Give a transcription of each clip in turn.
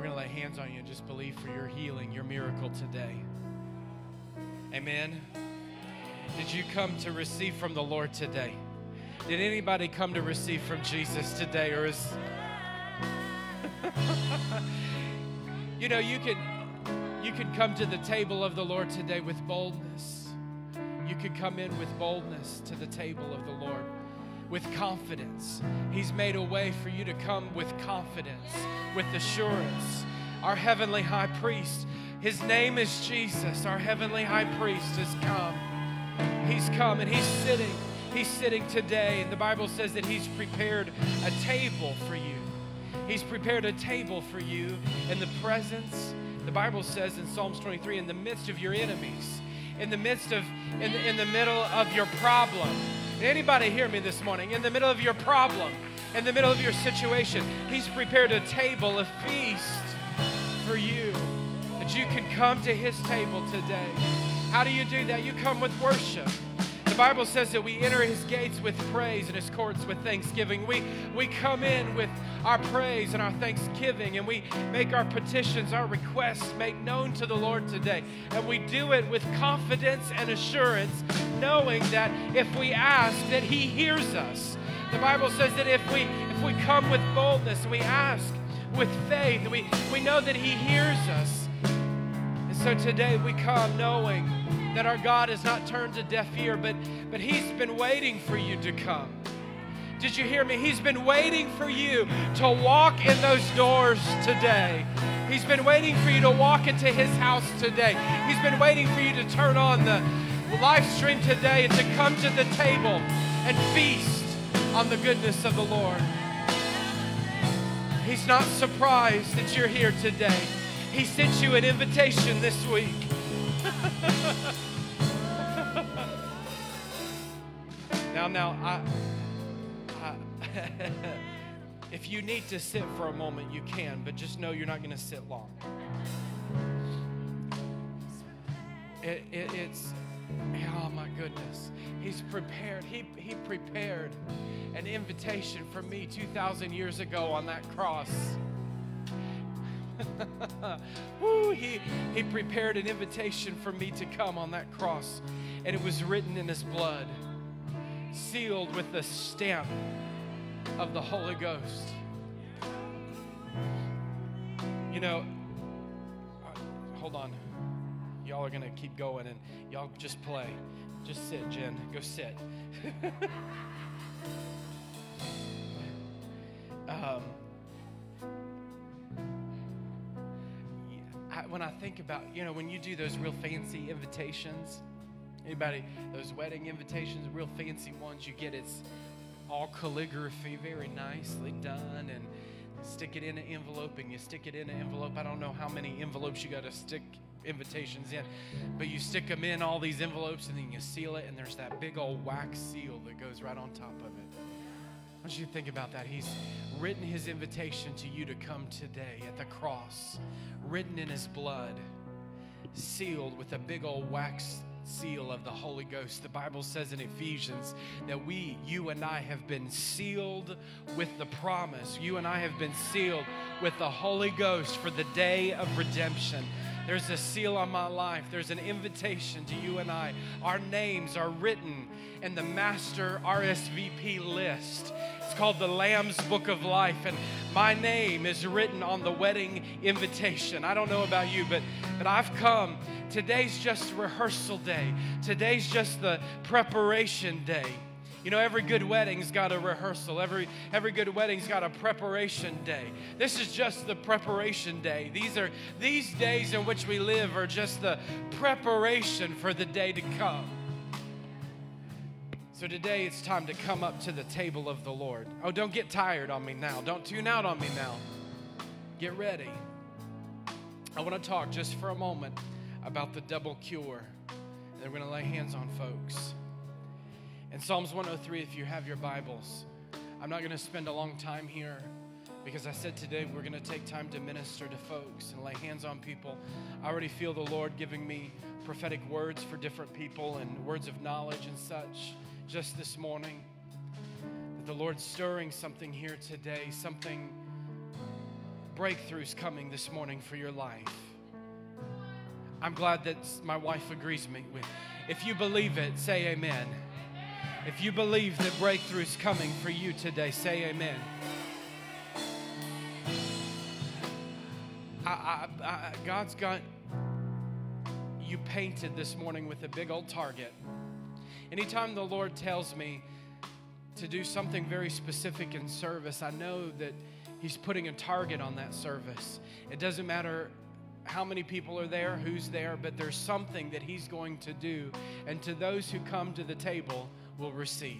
we're going to lay hands on you and just believe for your healing, your miracle today. Amen. Did you come to receive from the Lord today? Did anybody come to receive from Jesus today? Or is. you know, you can, you can come to the table of the Lord today with boldness. You can come in with boldness to the table of the Lord with confidence. He's made a way for you to come with confidence, with assurance. Our heavenly high priest, his name is Jesus. Our heavenly high priest has come. He's come and he's sitting. He's sitting today, and the Bible says that he's prepared a table for you. He's prepared a table for you in the presence, the Bible says in Psalms 23, in the midst of your enemies, in the midst of, in in the middle of your problem Anybody hear me this morning? In the middle of your problem, in the middle of your situation, He's prepared a table, a feast for you that you can come to His table today. How do you do that? You come with worship. The Bible says that we enter his gates with praise and his courts with thanksgiving. We, we come in with our praise and our thanksgiving and we make our petitions, our requests make known to the Lord today. And we do it with confidence and assurance, knowing that if we ask, that he hears us. The Bible says that if we if we come with boldness, we ask with faith, we, we know that he hears us. And so today we come knowing that our God has not turned a deaf ear, but, but He's been waiting for you to come. Did you hear me? He's been waiting for you to walk in those doors today. He's been waiting for you to walk into His house today. He's been waiting for you to turn on the live stream today and to come to the table and feast on the goodness of the Lord. He's not surprised that you're here today. He sent you an invitation this week. Now, now, I, I if you need to sit for a moment, you can, but just know you're not going to sit long. It, it, it's, oh my goodness. He's prepared. He, he prepared an invitation for me 2,000 years ago on that cross. Woo, he, he prepared an invitation for me to come on that cross, and it was written in his blood, sealed with the stamp of the Holy Ghost. You know, uh, hold on. Y'all are going to keep going, and y'all just play. Just sit, Jen. Go sit. um, I, when I think about, you know, when you do those real fancy invitations, anybody, those wedding invitations, real fancy ones you get, it's all calligraphy, very nicely done, and stick it in an envelope, and you stick it in an envelope. I don't know how many envelopes you got to stick invitations in, but you stick them in all these envelopes, and then you seal it, and there's that big old wax seal that goes right on top of it. I want you to think about that. He's written his invitation to you to come today at the cross, written in his blood, sealed with a big old wax seal of the Holy Ghost. The Bible says in Ephesians that we, you and I, have been sealed with the promise. You and I have been sealed with the Holy Ghost for the day of redemption. There's a seal on my life. There's an invitation to you and I. Our names are written in the master RSVP list. It's called the Lamb's Book of Life, and my name is written on the wedding invitation. I don't know about you, but, but I've come. Today's just rehearsal day, today's just the preparation day. You know, every good wedding's got a rehearsal. Every every good wedding's got a preparation day. This is just the preparation day. These are these days in which we live are just the preparation for the day to come. So today it's time to come up to the table of the Lord. Oh, don't get tired on me now. Don't tune out on me now. Get ready. I want to talk just for a moment about the double cure. And we're going to lay hands on folks. In Psalms 103, if you have your Bibles, I'm not going to spend a long time here because I said today we're going to take time to minister to folks and lay hands on people. I already feel the Lord giving me prophetic words for different people and words of knowledge and such just this morning. That the Lord's stirring something here today, something breakthrough's coming this morning for your life. I'm glad that my wife agrees me with. If you believe it, say amen. If you believe that breakthrough's coming for you today, say amen. I, I, I, God's got you painted this morning with a big old target. Anytime the Lord tells me to do something very specific in service, I know that He's putting a target on that service. It doesn't matter how many people are there, who's there, but there's something that He's going to do. And to those who come to the table, will receive.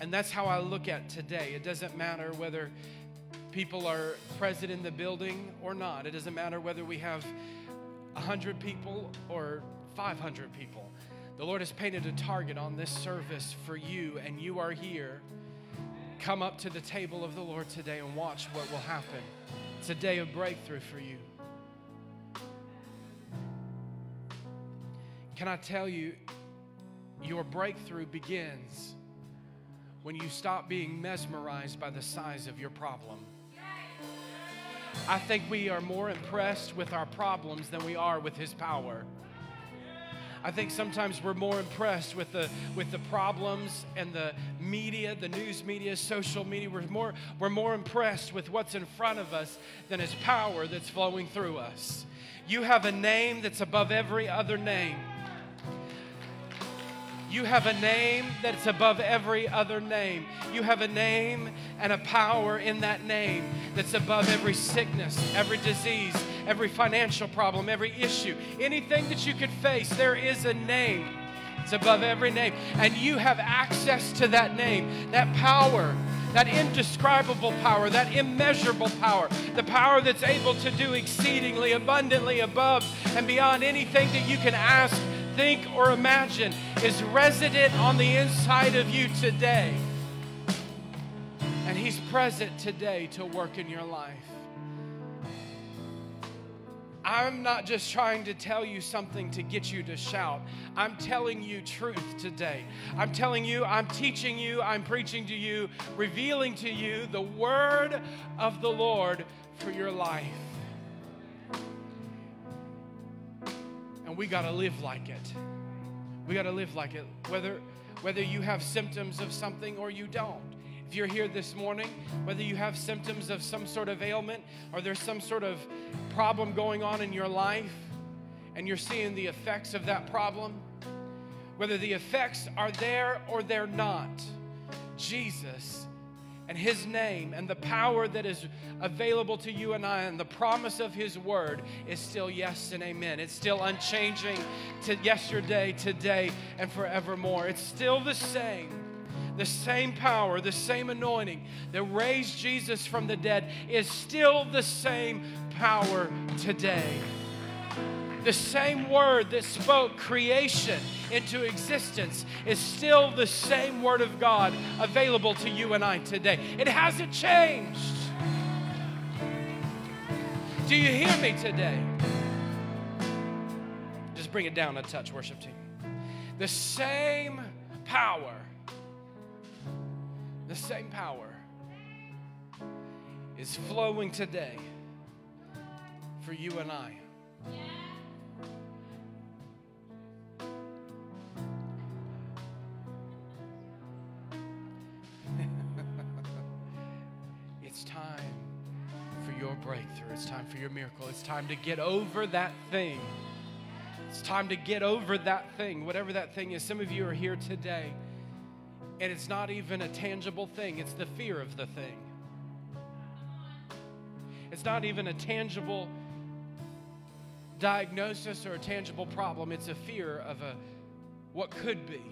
And that's how I look at today. It doesn't matter whether people are present in the building or not, it doesn't matter whether we have 100 people or 500 people. The Lord has painted a target on this service for you, and you are here. Come up to the table of the Lord today and watch what will happen. It's a day of breakthrough for you. Can I tell you, your breakthrough begins when you stop being mesmerized by the size of your problem. I think we are more impressed with our problems than we are with His power. I think sometimes we're more impressed with the with the problems and the media, the news media, social media. We're more we're more impressed with what's in front of us than his power that's flowing through us. You have a name that's above every other name. You have a name that's above every other name. You have a name and a power in that name that's above every sickness, every disease, every financial problem, every issue. Anything that you could face, there is a name. It's above every name. And you have access to that name, that power that indescribable power, that immeasurable power, the power that's able to do exceedingly abundantly above and beyond anything that you can ask think or imagine is resident on the inside of you today. And He's present today to work in your life. I'm not just trying to tell you something to get you to shout. I'm telling you truth today. I'm telling you, I'm teaching you, I'm preaching to you, revealing to you the word of the Lord for your life. And we got to live like it. We got to live like it, whether, whether you have symptoms of something or you don't. If you're here this morning, whether you have symptoms of some sort of ailment or there's some sort of problem going on in your life and you're seeing the effects of that problem, whether the effects are there or they're not, Jesus and His name and the power that is available to you and I and the promise of His word is still yes and amen. It's still unchanging to yesterday, today, and forevermore. It's still the same. The same power, the same anointing that raised Jesus from the dead is still the same power today. The same word that spoke creation into existence is still the same word of God available to you and I today. It hasn't changed. Do you hear me today? Just bring it down a touch, worship team. The same power, the same power is flowing today for you and I. It's time for your breakthrough. It's time for your miracle. It's time to get over that thing. It's time to get over that thing, whatever that thing is. Some of you are here today, and it's not even a tangible thing, it's the fear of the thing. It's not even a tangible diagnosis or a tangible problem, it's a fear of a what could be.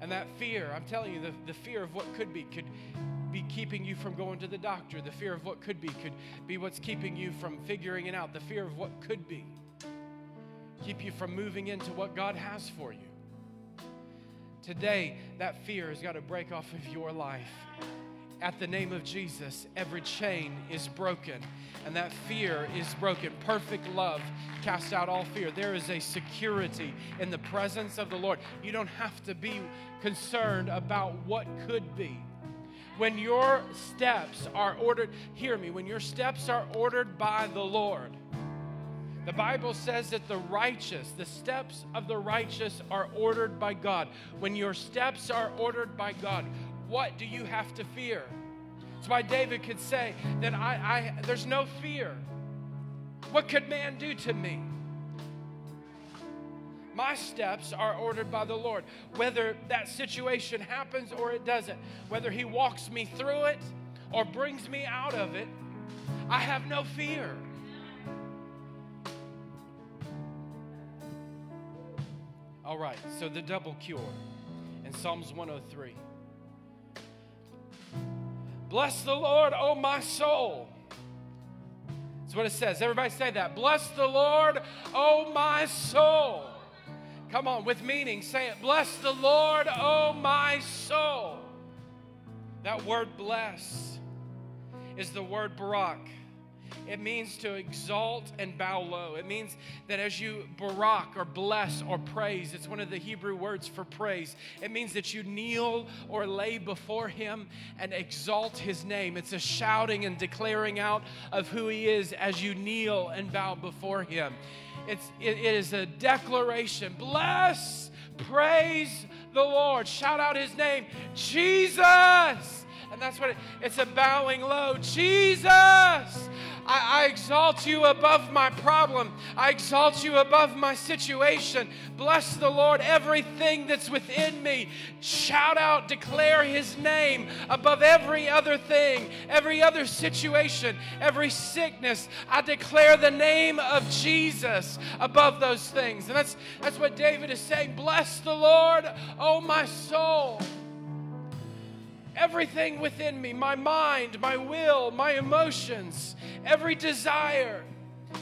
And that fear, I'm telling you, the, the fear of what could be could be keeping you from going to the doctor. The fear of what could be could be what's keeping you from figuring it out. The fear of what could be keep you from moving into what God has for you. Today, that fear has got to break off of your life. At the name of Jesus, every chain is broken and that fear is broken. Perfect love casts out all fear. There is a security in the presence of the Lord. You don't have to be concerned about what could be When your steps are ordered, hear me, when your steps are ordered by the Lord, the Bible says that the righteous, the steps of the righteous are ordered by God. When your steps are ordered by God, what do you have to fear? That's why David could say that I, I there's no fear. What could man do to me? My steps are ordered by the Lord. Whether that situation happens or it doesn't, whether He walks me through it or brings me out of it, I have no fear. All right, so the double cure in Psalms 103. Bless the Lord, O my soul. That's what it says. Everybody say that. Bless the Lord, O my soul. Come on, with meaning, say it. Bless the Lord, O my soul. That word bless is the word barak. It means to exalt and bow low. It means that as you barak or bless or praise, it's one of the Hebrew words for praise. It means that you kneel or lay before Him and exalt His name. It's a shouting and declaring out of who He is as you kneel and bow before Him. It's, it, it is a declaration. Bless, praise the Lord. Shout out his name, Jesus. And that's what it, it's a bowing low. Jesus, I, I exalt you above my problem. I exalt you above my situation. Bless the Lord, everything that's within me. Shout out, declare his name above every other thing, every other situation, every sickness. I declare the name of Jesus above those things. And that's, that's what David is saying. Bless the Lord, oh my soul. Everything within me, my mind, my will, my emotions, every desire,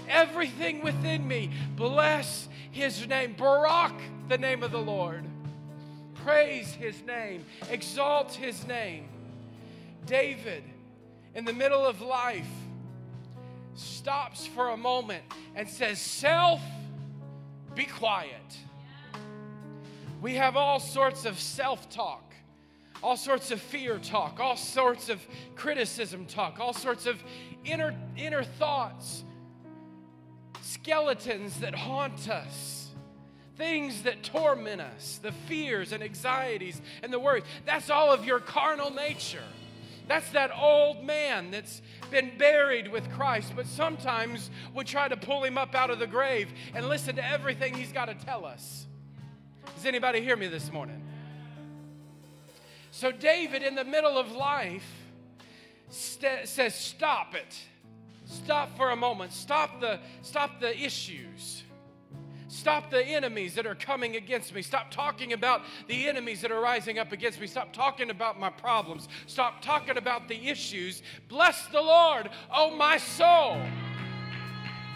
everything within me, bless his name. Barak the name of the Lord. Praise his name. Exalt his name. David, in the middle of life, stops for a moment and says, Self, be quiet. We have all sorts of self talk all sorts of fear talk, all sorts of criticism talk, all sorts of inner, inner thoughts, skeletons that haunt us, things that torment us, the fears and anxieties and the worries. That's all of your carnal nature. That's that old man that's been buried with Christ, but sometimes we try to pull him up out of the grave and listen to everything he's got to tell us. Does anybody hear me this morning? So, David, in the middle of life, st- says, Stop it. Stop for a moment. Stop the, stop the issues. Stop the enemies that are coming against me. Stop talking about the enemies that are rising up against me. Stop talking about my problems. Stop talking about the issues. Bless the Lord, oh my soul.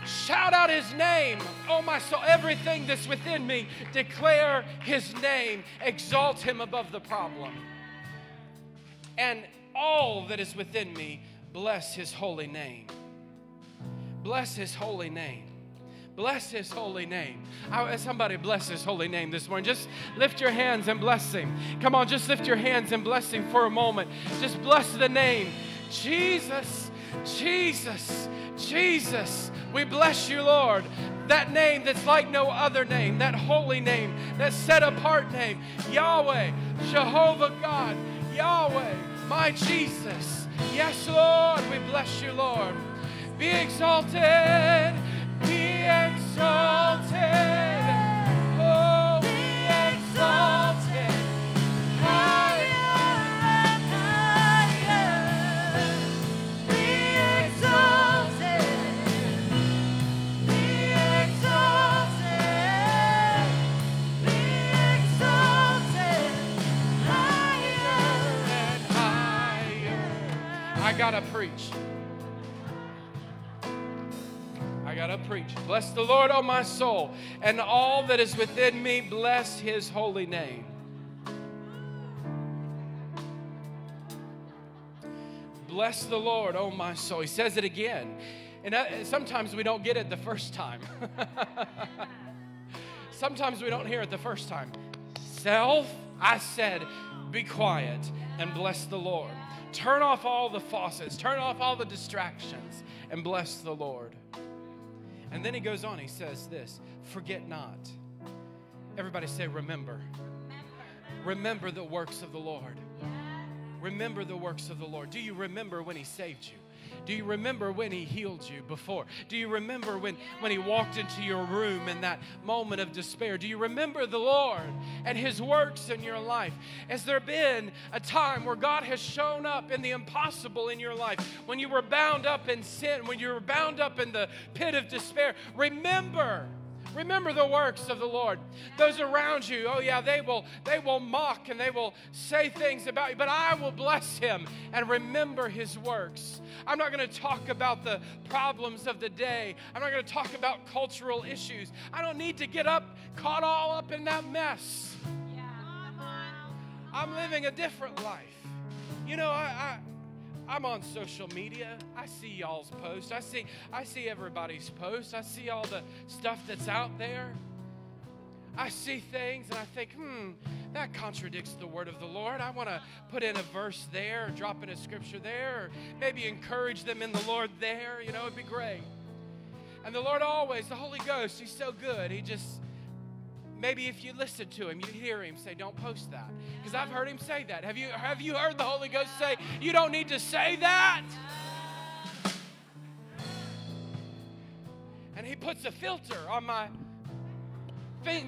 Shout out his name, oh my soul. Everything that's within me, declare his name. Exalt him above the problem and all that is within me, bless his holy name. Bless his holy name. Bless his holy name. I, somebody bless his holy name this morning. Just lift your hands and bless him. Come on, just lift your hands and bless him for a moment. Just bless the name. Jesus, Jesus, Jesus. We bless you, Lord. That name that's like no other name, that holy name, that set apart name, Yahweh, Jehovah God. Yahweh, my Jesus. Yes, Lord, we bless you, Lord. Be exalted, be exalted. Gotta preach. I gotta preach. Bless the Lord, O oh my soul, and all that is within me, bless his holy name. Bless the Lord, O oh my soul. He says it again. And uh, sometimes we don't get it the first time. sometimes we don't hear it the first time. Self, I said, be quiet and bless the Lord. Turn off all the faucets, turn off all the distractions, and bless the Lord. And then he goes on, he says this forget not. Everybody say, remember. Remember the works of the Lord. Remember the works of the Lord. Do you remember when he saved you? Do you remember when he healed you before? Do you remember when, when he walked into your room in that moment of despair? Do you remember the Lord and his works in your life? Has there been a time where God has shown up in the impossible in your life? When you were bound up in sin, when you were bound up in the pit of despair? Remember Remember the works of the Lord. Those around you, oh yeah, they will they will mock and they will say things about you, but I will bless him and remember his works. I'm not going to talk about the problems of the day. I'm not going to talk about cultural issues. I don't need to get up caught all up in that mess. I'm living a different life. You know, I, I I'm on social media. I see y'all's posts. I see I see everybody's posts. I see all the stuff that's out there. I see things and I think, hmm, that contradicts the word of the Lord. I want to put in a verse there, drop in a scripture there, or maybe encourage them in the Lord there. You know, it'd be great. And the Lord always, the Holy Ghost, He's so good. He just Maybe if you listen to him, you hear him say, "Don't post that," because I've heard him say that. Have you have you heard the Holy Ghost say, "You don't need to say that"? And he puts a filter on my thing,